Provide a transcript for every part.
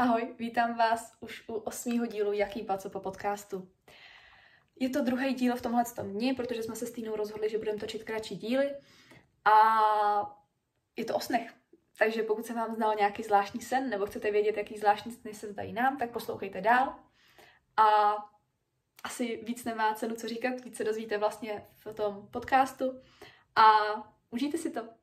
Ahoj, vítám vás už u osmého dílu Jaký paco po podcastu. Je to druhý díl v tomhle dní, protože jsme se s Týnou rozhodli, že budeme točit kratší díly a je to o snech. Takže pokud se vám znal nějaký zvláštní sen, nebo chcete vědět, jaký zvláštní sny se zdají nám, tak poslouchejte dál. A asi víc nemá cenu co říkat, víc se dozvíte vlastně v tom podcastu a užijte si to.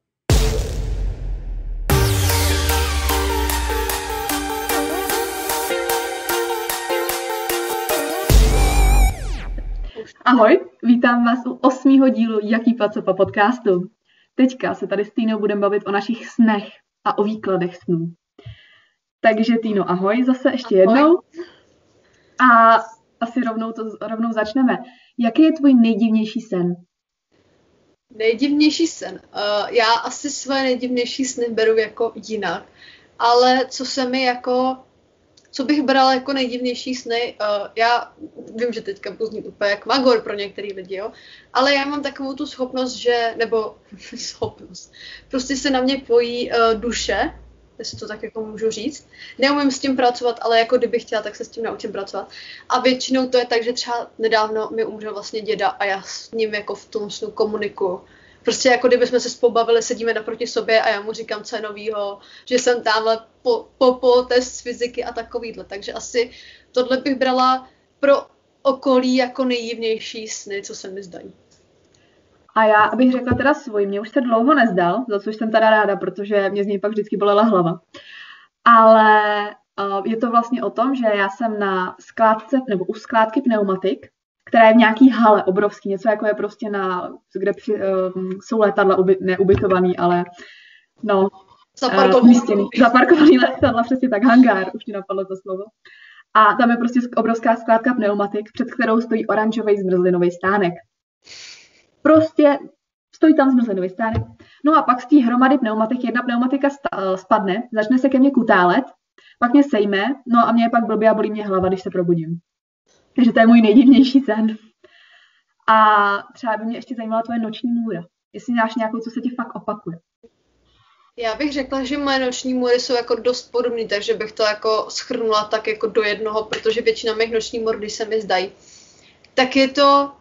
Ahoj, vítám vás u osmého dílu Jaký pacopa podcastu. Teďka se tady s Týnou budeme bavit o našich snech a o výkladech snů. Takže Týno, ahoj zase ještě ahoj. jednou. A asi rovnou, to, rovnou začneme. Jaký je tvůj nejdivnější sen? Nejdivnější sen? Uh, já asi své nejdivnější sny beru jako jinak. Ale co se mi jako co bych brala jako nejdivnější sny, uh, já vím, že teďka znít úplně jak magor pro některý lidi, jo, ale já mám takovou tu schopnost, že, nebo schopnost, prostě se na mě pojí uh, duše, jestli to tak jako můžu říct. Neumím s tím pracovat, ale jako kdybych chtěla, tak se s tím naučím pracovat. A většinou to je tak, že třeba nedávno mi umřel vlastně děda a já s ním jako v tom snu komunikuju. Prostě jako kdyby jsme se spobavili, sedíme naproti sobě a já mu říkám, co je novýho, že jsem tamhle po, po, po test z fyziky a takovýhle. Takže asi tohle bych brala pro okolí jako nejjivnější sny, co se mi zdají. A já, abych řekla teda svůj, mě už se dlouho nezdal, za což jsem teda ráda, protože mě z něj pak vždycky bolela hlava. Ale uh, je to vlastně o tom, že já jsem na skládce, nebo u skládky pneumatik, která je v nějaký hale obrovský, něco jako je prostě na, kde při, uh, jsou letadla uby, neubytovaný, ale no, zaparkovaný. Uh, zaparkovaný letadla, přesně tak, hangár, už ti napadlo to slovo. A tam je prostě obrovská skládka pneumatik, před kterou stojí oranžový zmrzlinový stánek. Prostě stojí tam zmrzlinový stánek. No a pak z té hromady pneumatik jedna pneumatika eh, spadne, začne se ke mně kutálet, pak mě sejme, no a mě je pak blbě a bolí mě hlava, když se probudím. Takže to je můj nejdivnější sen. A třeba by mě ještě zajímala tvoje noční můra. Jestli máš nějakou, co se ti fakt opakuje. Já bych řekla, že moje noční můry jsou jako dost podobné, takže bych to jako schrnula tak jako do jednoho, protože většina mých noční můr, když se mi zdají, tak je to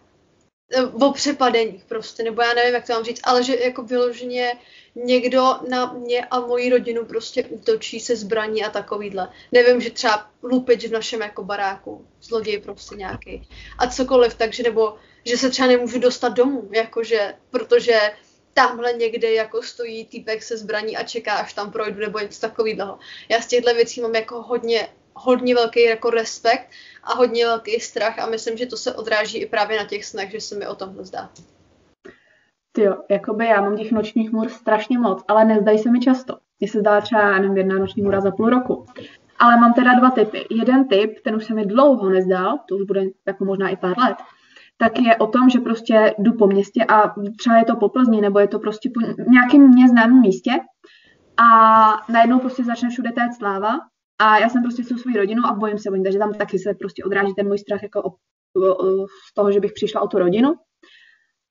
o přepadeních prostě, nebo já nevím, jak to mám říct, ale že jako vyloženě někdo na mě a moji rodinu prostě útočí se zbraní a takovýhle. Nevím, že třeba lupič v našem jako baráku, zloděj prostě nějaký a cokoliv, takže nebo že se třeba nemůžu dostat domů, jakože, protože tamhle někde jako stojí týpek se zbraní a čeká, až tam projdu, nebo něco takového. Já z těchto věcí mám jako hodně, hodně velký jako respekt a hodně velký strach a myslím, že to se odráží i právě na těch snech, že se mi o tomhle zdá. Ty jo, jakoby já mám těch nočních můr strašně moc, ale nezdají se mi často. Mně se zdá třeba, nevím, jedna noční můra za půl roku. Ale mám teda dva typy. Jeden typ, ten už se mi dlouho nezdál, to už bude jako možná i pár let, tak je o tom, že prostě jdu po městě a třeba je to po Plzni, nebo je to prostě po nějakém mě známém místě a najednou prostě začne všude té sláva a já jsem prostě svou svou rodinu a bojím se o ní, takže tam taky se prostě odráží ten můj strach jako o, o, o, z toho, že bych přišla o tu rodinu.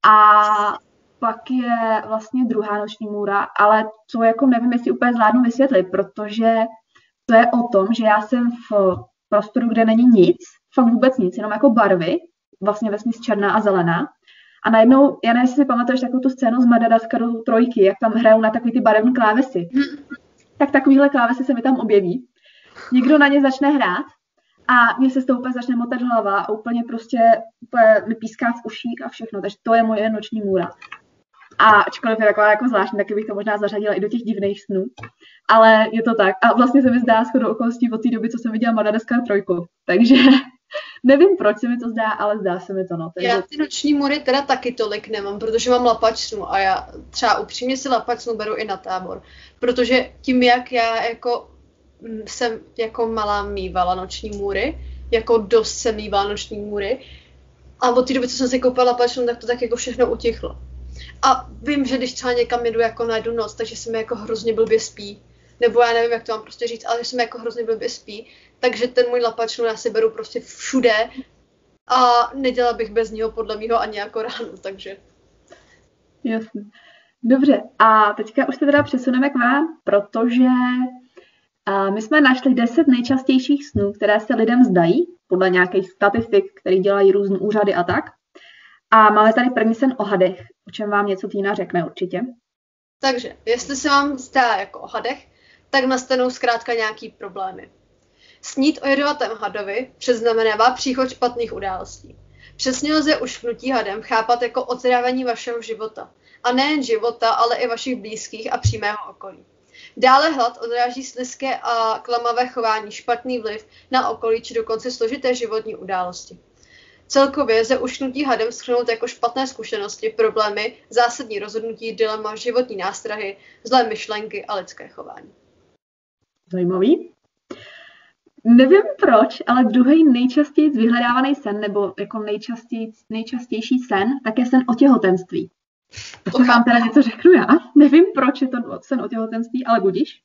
A pak je vlastně druhá noční můra, ale co jako nevím, jestli úplně zvládnu vysvětlit, protože to je o tom, že já jsem v prostoru, kde není nic, fakt vůbec nic, jenom jako barvy, vlastně vesměs černá a zelená. A najednou, já nevím, jestli si pamatuješ takovou tu scénu z Madagascaru trojky, jak tam hrajou na takový ty barevné klávesy. Tak takovýhle klávesy se mi tam objeví. Někdo na ně začne hrát a mně se z toho úplně začne motat hlava a úplně prostě úplně mi píská v uších a všechno. Takže to je moje noční můra. A ačkoliv je taková jako zvláštní, taky bych to možná zařadila i do těch divných snů. Ale je to tak. A vlastně se mi zdá shodou okolností od té doby, co jsem viděla Madagascar trojku. Takže nevím, proč se mi to zdá, ale zdá se mi to. No. Takže... Já ty noční mury teda taky tolik nemám, protože mám lapačnu a já třeba upřímně si lapačnu beru i na tábor. Protože tím, jak já jako jsem jako malá mývala noční můry, jako dost jsem mývala noční můry, a od té doby, co jsem si koupila lapačnu, tak to tak jako všechno utichlo. A vím, že když třeba někam jedu jako na jednu noc, takže se mi jako hrozně blbě spí. Nebo já nevím, jak to mám prostě říct, ale že se mi jako hrozně blbě spí. Takže ten můj lapačnu já si beru prostě všude a nedělala bych bez něho podle mého ani jako ráno, takže. Jasně. Dobře, a teďka už se teda přesuneme k vám, protože A my jsme našli 10 nejčastějších snů, které se lidem zdají, podle nějakých statistik, které dělají různé úřady a tak. A máme tady první sen o hadech, o čem vám něco Týna řekne určitě. Takže, jestli se vám zdá jako o hadech, tak nastanou zkrátka nějaký problémy. Snít o jedovatém hadovi předznamenává příchod špatných událostí. Přesně lze ušknutí hadem chápat jako odzrávání vašeho života. A nejen života, ale i vašich blízkých a přímého okolí. Dále hlad odráží slizké a klamavé chování, špatný vliv na okolí či dokonce složité životní události. Celkově lze ušknutí hadem schrnout jako špatné zkušenosti, problémy, zásadní rozhodnutí, dilema, životní nástrahy, zlé myšlenky a lidské chování. Zajímavý. Nevím proč, ale druhý nejčastěji vyhledávaný sen, nebo jako nejčastěji, nejčastější sen, tak je sen o těhotenství. To vám teda něco řeknu já. Nevím, proč je to sen o těhotenství, ale budíš.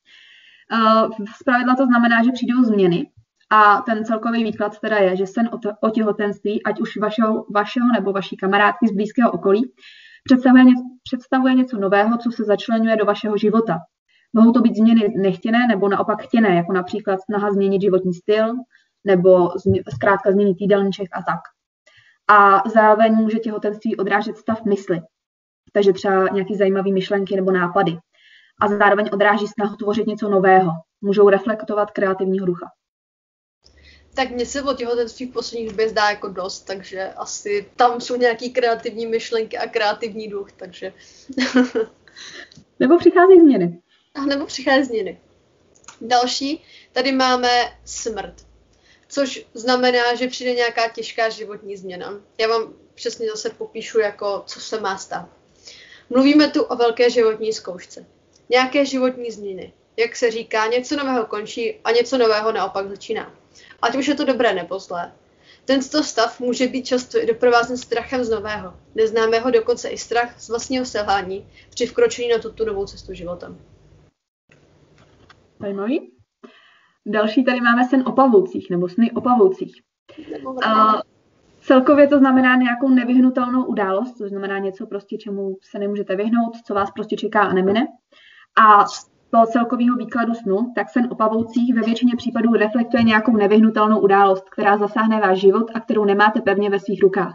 Uh, zpravidla to znamená, že přijdou změny a ten celkový výklad teda je, že sen o, těhotenství, ať už vašeho, vašeho nebo vaší kamarádky z blízkého okolí, představuje, představuje něco nového, co se začlenuje do vašeho života. Mohou to být změny nechtěné nebo naopak chtěné, jako například snaha změnit životní styl nebo zkrátka změnit jídelníček a tak. A zároveň může těhotenství odrážet stav mysli, takže třeba nějaké zajímavé myšlenky nebo nápady. A zároveň odráží snahu tvořit něco nového. Můžou reflektovat kreativního ducha. Tak mně se o těhotenství v poslední době zdá jako dost, takže asi tam jsou nějaké kreativní myšlenky a kreativní duch, takže... nebo přichází změny. A nebo přichází změny. Další, tady máme smrt, což znamená, že přijde nějaká těžká životní změna. Já vám přesně zase popíšu, jako co se má stát. Mluvíme tu o velké životní zkoušce. Nějaké životní změny. Jak se říká, něco nového končí a něco nového naopak začíná. Ať už je to dobré nebo zlé. Tento stav může být často i doprovázen strachem z nového, neznámého dokonce i strach z vlastního selhání při vkročení na tuto novou cestu života. Zajímavý. Další tady máme sen o pavoucích, nebo sny o pavoucích. A celkově to znamená nějakou nevyhnutelnou událost, což znamená něco prostě, čemu se nemůžete vyhnout, co vás prostě čeká a nemine. A toho celkového výkladu snu, tak sen o pavoucích ve většině případů reflektuje nějakou nevyhnutelnou událost, která zasáhne váš život a kterou nemáte pevně ve svých rukách.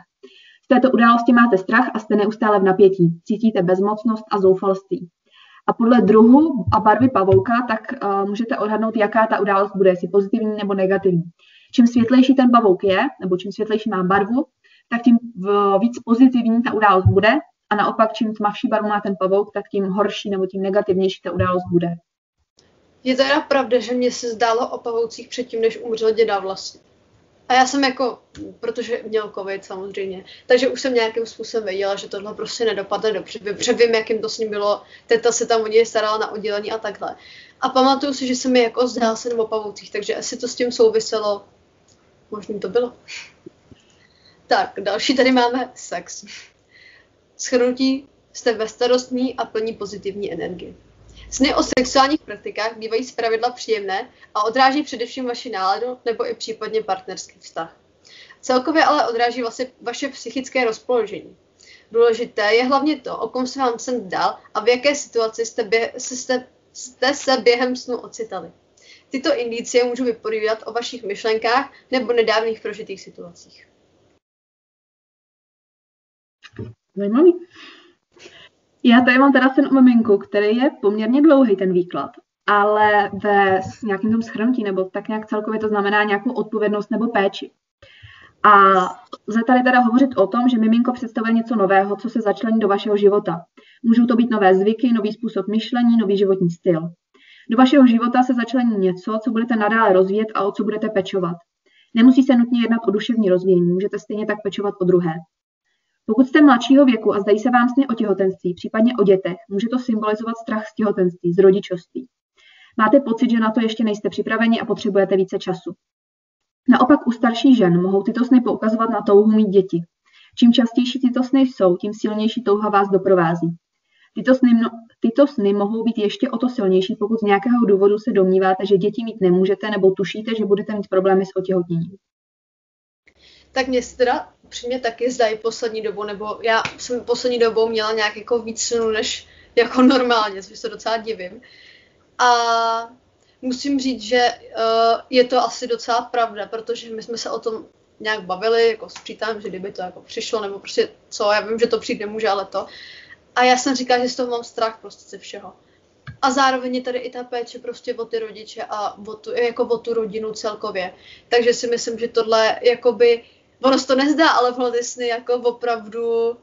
Z této události máte strach a jste neustále v napětí. Cítíte bezmocnost a zoufalství. A podle druhu a barvy pavouka tak uh, můžete odhadnout, jaká ta událost bude, jestli pozitivní nebo negativní. Čím světlejší ten pavouk je, nebo čím světlejší má barvu, tak tím víc pozitivní ta událost bude a naopak, čím tmavší barvu má ten pavouk, tak tím horší nebo tím negativnější ta událost bude. Je teda pravda, že mě se zdálo o pavoucích předtím, než umřel děda vlastně. A já jsem jako, protože měl covid samozřejmě, takže už jsem nějakým způsobem věděla, že tohle prostě nedopadne dobře, protože vím, jakým to s ním bylo, teta se tam o něj starala na oddělení a takhle. A pamatuju si, že se mi jako zdál se o pavoucích, takže asi to s tím souviselo, možná to bylo. Tak, další tady máme sex. Schrnutí, jste ve starostní a plní pozitivní energie. Sny o sexuálních praktikách bývají zpravidla příjemné a odráží především vaši náladu nebo i případně partnerský vztah. Celkově ale odráží vlastně vaše psychické rozpoložení. Důležité je hlavně to, o kom se vám sen dal a v jaké situaci jste, bě- jste, jste se během snu ocitali. Tyto indicie můžou vypovídat o vašich myšlenkách nebo nedávných prožitých situacích. Zajímavý. Já tady mám teda ten miminku, který je poměrně dlouhý ten výklad, ale ve nějakém tom schrnutí, nebo tak nějak celkově to znamená nějakou odpovědnost nebo péči. A lze tady teda hovořit o tom, že miminko představuje něco nového, co se začlení do vašeho života. Můžou to být nové zvyky, nový způsob myšlení, nový životní styl. Do vašeho života se začlení něco, co budete nadále rozvíjet a o co budete pečovat. Nemusí se nutně jednat o duševní rozvíjení, můžete stejně tak pečovat o druhé. Pokud jste mladšího věku a zdají se vám sny o těhotenství, případně o dětech, může to symbolizovat strach z těhotenství, z rodičovství. Máte pocit, že na to ještě nejste připraveni a potřebujete více času. Naopak u starších žen mohou tyto sny poukazovat na touhu mít děti. Čím častější tyto sny jsou, tím silnější touha vás doprovází. Tyto sny, tyto sny mohou být ještě o to silnější, pokud z nějakého důvodu se domníváte, že děti mít nemůžete nebo tušíte, že budete mít problémy s otěhotněním. Tak mě se teda upřímně taky zdají poslední dobu, nebo já jsem poslední dobou měla nějak jako víc snů, než jako normálně, což se docela divím. A musím říct, že uh, je to asi docela pravda, protože my jsme se o tom nějak bavili jako s přítelem, že kdyby to jako přišlo, nebo prostě co, já vím, že to přijde může, ale to. A já jsem říkala, že z toho mám strach prostě ze všeho. A zároveň je tady i ta péče prostě o ty rodiče a o tu, jako o tu rodinu celkově. Takže si myslím, že tohle jakoby, ono se to nezdá, ale v Disney jako opravdu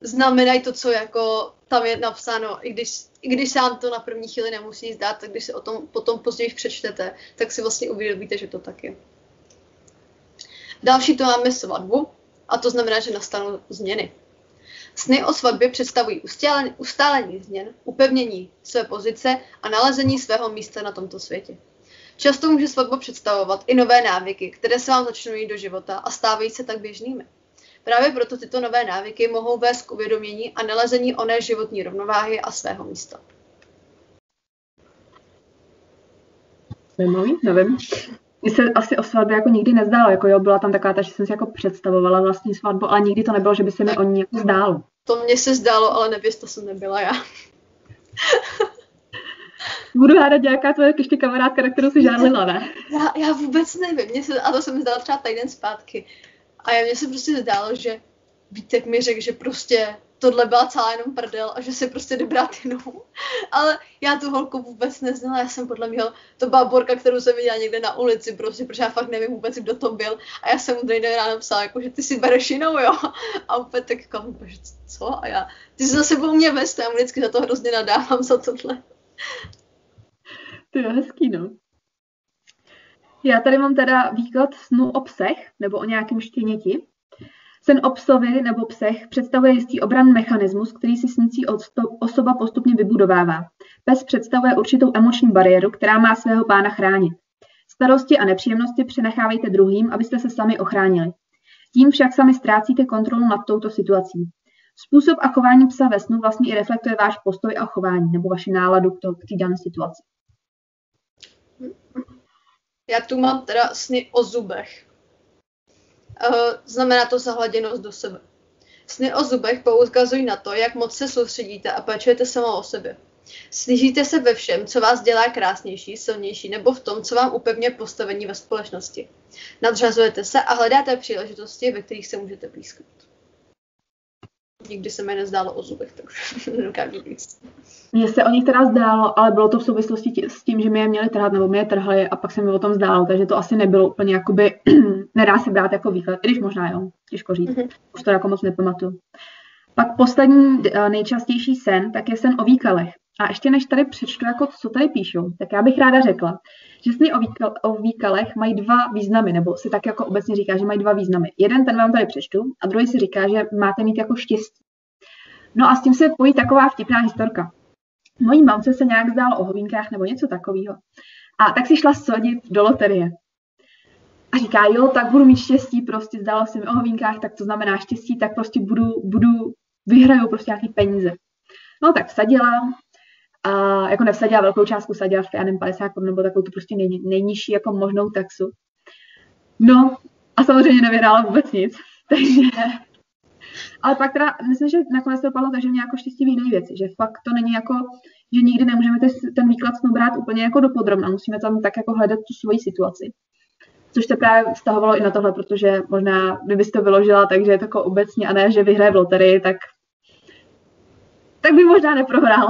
znamenají to, co jako tam je napsáno, i když, i když se vám to na první chvíli nemusí zdát, tak když si o tom potom později přečtete, tak si vlastně uvědomíte, že to tak je. Další to máme svatbu a to znamená, že nastanou změny. Sny o svatbě představují ustálení, změn, upevnění své pozice a nalezení svého místa na tomto světě. Často může svatba představovat i nové návyky, které se vám začnou do života a stávají se tak běžnými. Právě proto tyto nové návyky mohou vést k uvědomění a nalezení oné životní rovnováhy a svého místa. Zajímavý, nevím. Mně se asi o svatbě jako nikdy nezdálo, jako jo, byla tam taková ta, že jsem si jako představovala vlastní svatbu, ale nikdy to nebylo, že by se mi o ní jako zdálo. To mně se zdálo, ale nevěsta jsem nebyla já. Budu hádat nějaká tvoje ještě kamarádka, na kterou si žádlila, ne? Já, já vůbec nevím, mě se, a to se mi zdalo třeba týden zpátky. A mně se prostě zdálo, že Vítek mi řekl, že prostě tohle byla celá jenom prdel a že se prostě jde brát jinou. Ale já tu holku vůbec neznala, já jsem podle mě, to byla borka, kterou jsem viděla někde na ulici, prostě, protože já fakt nevím vůbec, kdo to byl. A já jsem mu den ráno psala, jako, že ty si bereš jinou, jo. A úplně tak jako, že co? A já, ty jsi za sebou mě vést, já mu vždycky za to hrozně nadávám za tohle. To je hezký, no. Já tady mám teda výklad snu o psech, nebo o nějakém štěněti. Sen o psovi nebo psech představuje jistý obranný mechanismus, který si snící osoba postupně vybudovává. Pes představuje určitou emoční bariéru, která má svého pána chránit. Starosti a nepříjemnosti přenechávejte druhým, abyste se sami ochránili. Tím však sami ztrácíte kontrolu nad touto situací. Způsob a chování psa ve snu vlastně i reflektuje váš postoj a chování nebo vaši náladu k té dané situaci. Já tu mám teda sny o zubech. Uh, znamená to zahladěnost do sebe. Sny o zubech poukazují na to, jak moc se soustředíte a pečujete samo o sebe. Snížíte se ve všem, co vás dělá krásnější, silnější nebo v tom, co vám upevně postavení ve společnosti. Nadřazujete se a hledáte příležitosti, ve kterých se můžete blízknout nikdy se mi nezdálo o zubech, takže nedokážu říct. Mně se o nich teda zdálo, ale bylo to v souvislosti tě, s tím, že mi je měli trhat, nebo mi je trhali a pak se mi o tom zdálo, takže to asi nebylo úplně jakoby, nedá se brát jako výklad, i když možná jo, těžko říct, mm-hmm. už to jako moc nepamatuju. Pak poslední nejčastější sen, tak je sen o výkalech. A ještě než tady přečtu, jako co tady píšou, tak já bych ráda řekla, že sny o, výkal, o výkalech mají dva významy, nebo si tak jako obecně říká, že mají dva významy. Jeden ten vám tady přečtu a druhý si říká, že máte mít jako štěstí. No a s tím se pojí taková vtipná historka. Mojí mamce se nějak zdálo o hovínkách nebo něco takového. A tak si šla sodit do loterie. A říká, jo, tak budu mít štěstí, prostě zdálo se mi o hovínkách, tak to znamená štěstí, tak prostě budu, budu vyhraju prostě nějaký peníze. No tak vsadila, a jako nevsadila velkou částku, sadila v nevím, 50 korun nebo takovou tu prostě nej, nejnižší jako možnou taxu. No a samozřejmě nevyhrála vůbec nic, takže ale pak teda, myslím, že nakonec to dopadlo tak, že mě jako štěstí v věci, že fakt to není jako, že nikdy nemůžeme ten výklad snu brát úplně jako do podrobna, musíme tam tak jako hledat tu svoji situaci. Což se právě vztahovalo i na tohle, protože možná, kdybyste to vyložila takže je to jako obecně a ne, že vyhraje v loterii, tak tak by možná neprohrál.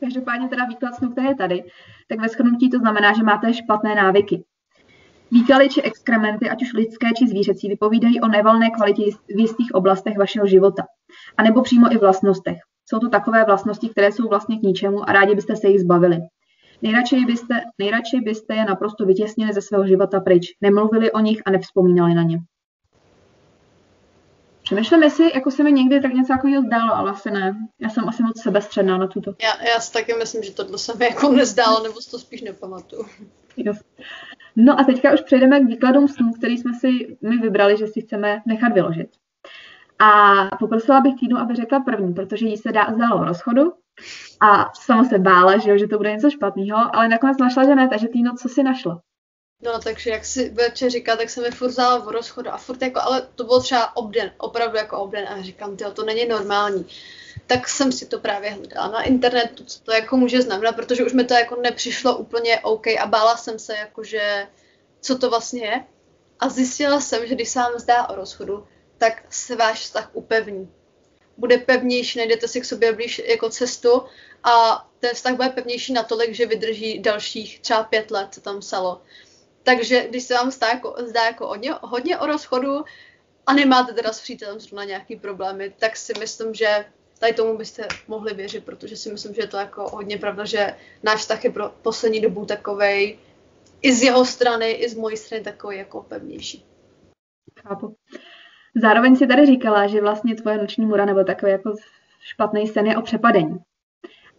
Každopádně teda výklad snu, který je tady, tak ve shrnutí to znamená, že máte špatné návyky. Výkaly či exkrementy, ať už lidské či zvířecí, vypovídají o nevalné kvalitě v jistých oblastech vašeho života, a nebo přímo i vlastnostech. Jsou to takové vlastnosti, které jsou vlastně k ničemu a rádi byste se jich zbavili. Nejradši byste, nejradši byste je naprosto vytěsnili ze svého života pryč, nemluvili o nich a nevzpomínali na ně. Přemýšlím, jestli jako se mi někdy tak něco jako zdálo, ale asi ne. Já jsem asi moc sebestředná na tuto. Já, já si taky myslím, že tohle se mi jako nezdálo, nebo si to spíš nepamatuju. No a teďka už přejdeme k výkladům snů, který jsme si my vybrali, že si chceme nechat vyložit. A poprosila bych Týnu, aby řekla první, protože jí se dá, zdálo rozchodu a sama se bála, že, jo, že to bude něco špatného, ale nakonec našla, že ne, takže Týno, co si našla? No, takže jak si večer říká, tak se mi furt zdála v rozchodu a furt jako, ale to bylo třeba obden, opravdu jako obden a říkám, tyjo, to není normální. tak jsem si to právě hledala na internetu, co to jako může znamenat, protože už mi to jako nepřišlo úplně OK a bála jsem se jako, že co to vlastně je. A zjistila jsem, že když se vám zdá o rozchodu, tak se váš vztah upevní. Bude pevnější, najdete si k sobě blíž jako cestu a ten vztah bude pevnější natolik, že vydrží dalších třeba pět let, co tam psalo. Takže když se vám zdá jako, zdá jako hodně, hodně o rozchodu a nemáte teda s přítelem zrovna nějaký problémy, tak si myslím, že tady tomu byste mohli věřit, protože si myslím, že je to jako hodně pravda, že náš vztah je pro poslední dobu takovej i z jeho strany, i z mojí strany takový jako pevnější. Chápu. Zároveň si tady říkala, že vlastně tvoje noční mura nebo takový jako špatný sen je o přepadení.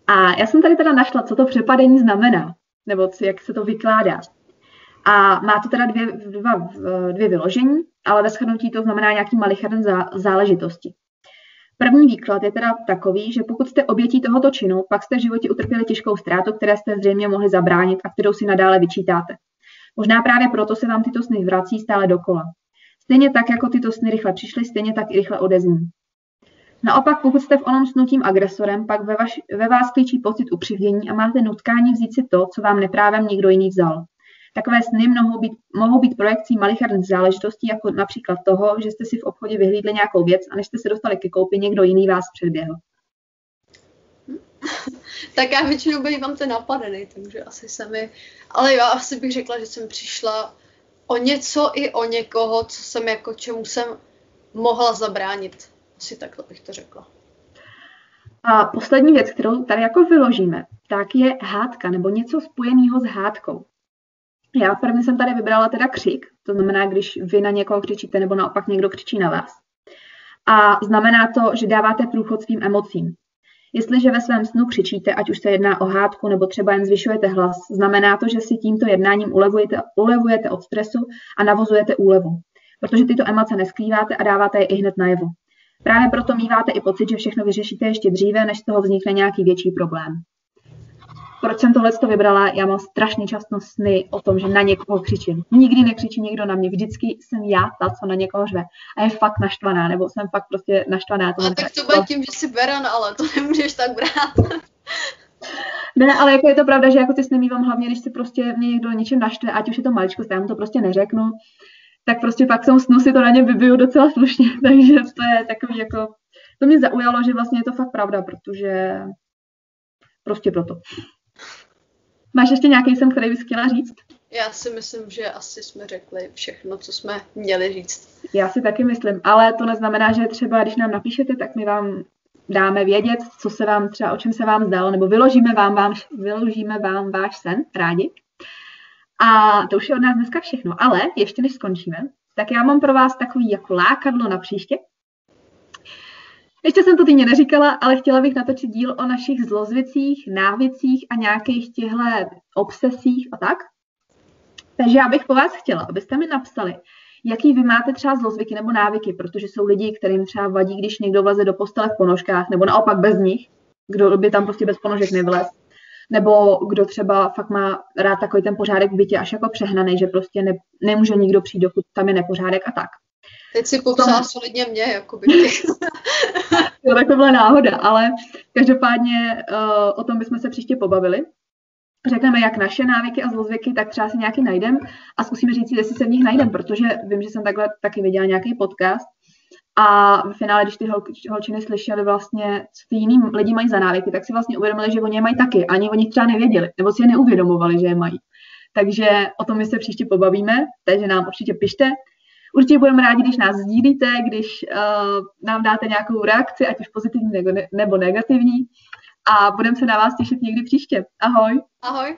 A já jsem tady teda našla, co to přepadení znamená, nebo jak se to vykládá. A má to teda dvě, dva, dvě vyložení, ale ve shrnutí to znamená nějaký malicherný záležitosti. První výklad je teda takový, že pokud jste obětí tohoto činu, pak jste v životě utrpěli těžkou ztrátu, které jste zřejmě mohli zabránit a kterou si nadále vyčítáte. Možná právě proto se vám tyto sny vrací stále dokola. Stejně tak, jako tyto sny rychle přišly, stejně tak i rychle odezní. Naopak, pokud jste v onom snutím agresorem, pak ve, vaš, ve vás klíčí pocit upřivdění a máte nutkání vzít si to, co vám neprávem někdo jiný vzal. Takové sny mohou být, mohou být projekcí malicherných záležitostí, jako například toho, že jste si v obchodě vyhlídli nějakou věc a než jste se dostali ke koupi, někdo jiný vás předběhl. tak já většinou bývám ten napadený, takže asi se mi... Ale já asi bych řekla, že jsem přišla o něco i o někoho, co jsem jako čemu jsem mohla zabránit. Asi takhle bych to řekla. A poslední věc, kterou tady jako vyložíme, tak je hádka nebo něco spojeného s hádkou. Já prvně jsem tady vybrala teda křik, to znamená, když vy na někoho křičíte nebo naopak někdo křičí na vás. A znamená to, že dáváte průchod svým emocím. Jestliže ve svém snu křičíte, ať už se jedná o hádku nebo třeba jen zvyšujete hlas, znamená to, že si tímto jednáním ulevujete, ulevujete od stresu a navozujete úlevu. Protože tyto emoce neskrýváte a dáváte je i hned najevo. Právě proto míváte i pocit, že všechno vyřešíte ještě dříve, než z toho vznikne nějaký větší problém proč jsem tohle to vybrala? Já mám strašně často sny o tom, že na někoho křičím. Nikdy nekřičí někdo na mě, vždycky jsem já ta, co na někoho řve. A je fakt naštvaná, nebo jsem fakt prostě naštvaná. To a tak to bude tím, že jsi beran, ale to nemůžeš tak brát. ne, ale jako je to pravda, že jako ty sny mývám hlavně, když se prostě mě někdo něčem naštve, ať už je to maličko, já mu to prostě neřeknu, tak prostě pak jsem snu si to na ně vybiju docela slušně, takže to je takový jako, to mě zaujalo, že vlastně je to fakt pravda, protože prostě proto. Máš ještě nějaký sen, který bys chtěla říct? Já si myslím, že asi jsme řekli všechno, co jsme měli říct. Já si taky myslím, ale to neznamená, že třeba když nám napíšete, tak my vám dáme vědět, co se vám třeba, o čem se vám zdalo, nebo vyložíme vám, vám, vyložíme vám váš sen rádi. A to už je od nás dneska všechno. Ale ještě než skončíme, tak já mám pro vás takový jako lákadlo na příště. Ještě jsem to týdně neříkala, ale chtěla bych natočit díl o našich zlozvicích, návycích a nějakých těchto obsesích a tak. Takže já bych po vás chtěla, abyste mi napsali, jaký vy máte třeba zlozvyky nebo návyky, protože jsou lidi, kterým třeba vadí, když někdo vleze do postele v ponožkách, nebo naopak bez nich, kdo by tam prostě bez ponožek nevlez. Nebo kdo třeba fakt má rád takový ten pořádek v bytě až jako přehnaný, že prostě ne, nemůže nikdo přijít, dokud tam je nepořádek a tak. Teď si popsala tom... solidně mě, jakoby. jo, tak to byla náhoda, ale každopádně uh, o tom bychom se příště pobavili. Řekneme jak naše návyky a zlozvyky, tak třeba si nějaký najdem a zkusíme říct, jestli se v nich najdem, protože vím, že jsem takhle taky viděla nějaký podcast a v finále, když ty hol, holčiny slyšely vlastně, co ty jiný lidi mají za návyky, tak si vlastně uvědomili, že oni je mají taky. Ani oni třeba nevěděli, nebo si je neuvědomovali, že je mají. Takže o tom my se příště pobavíme, takže nám určitě pište. Určitě budeme rádi, když nás sdílíte, když uh, nám dáte nějakou reakci, ať už pozitivní nebo, ne- nebo negativní. A budeme se na vás těšit někdy příště. Ahoj. Ahoj.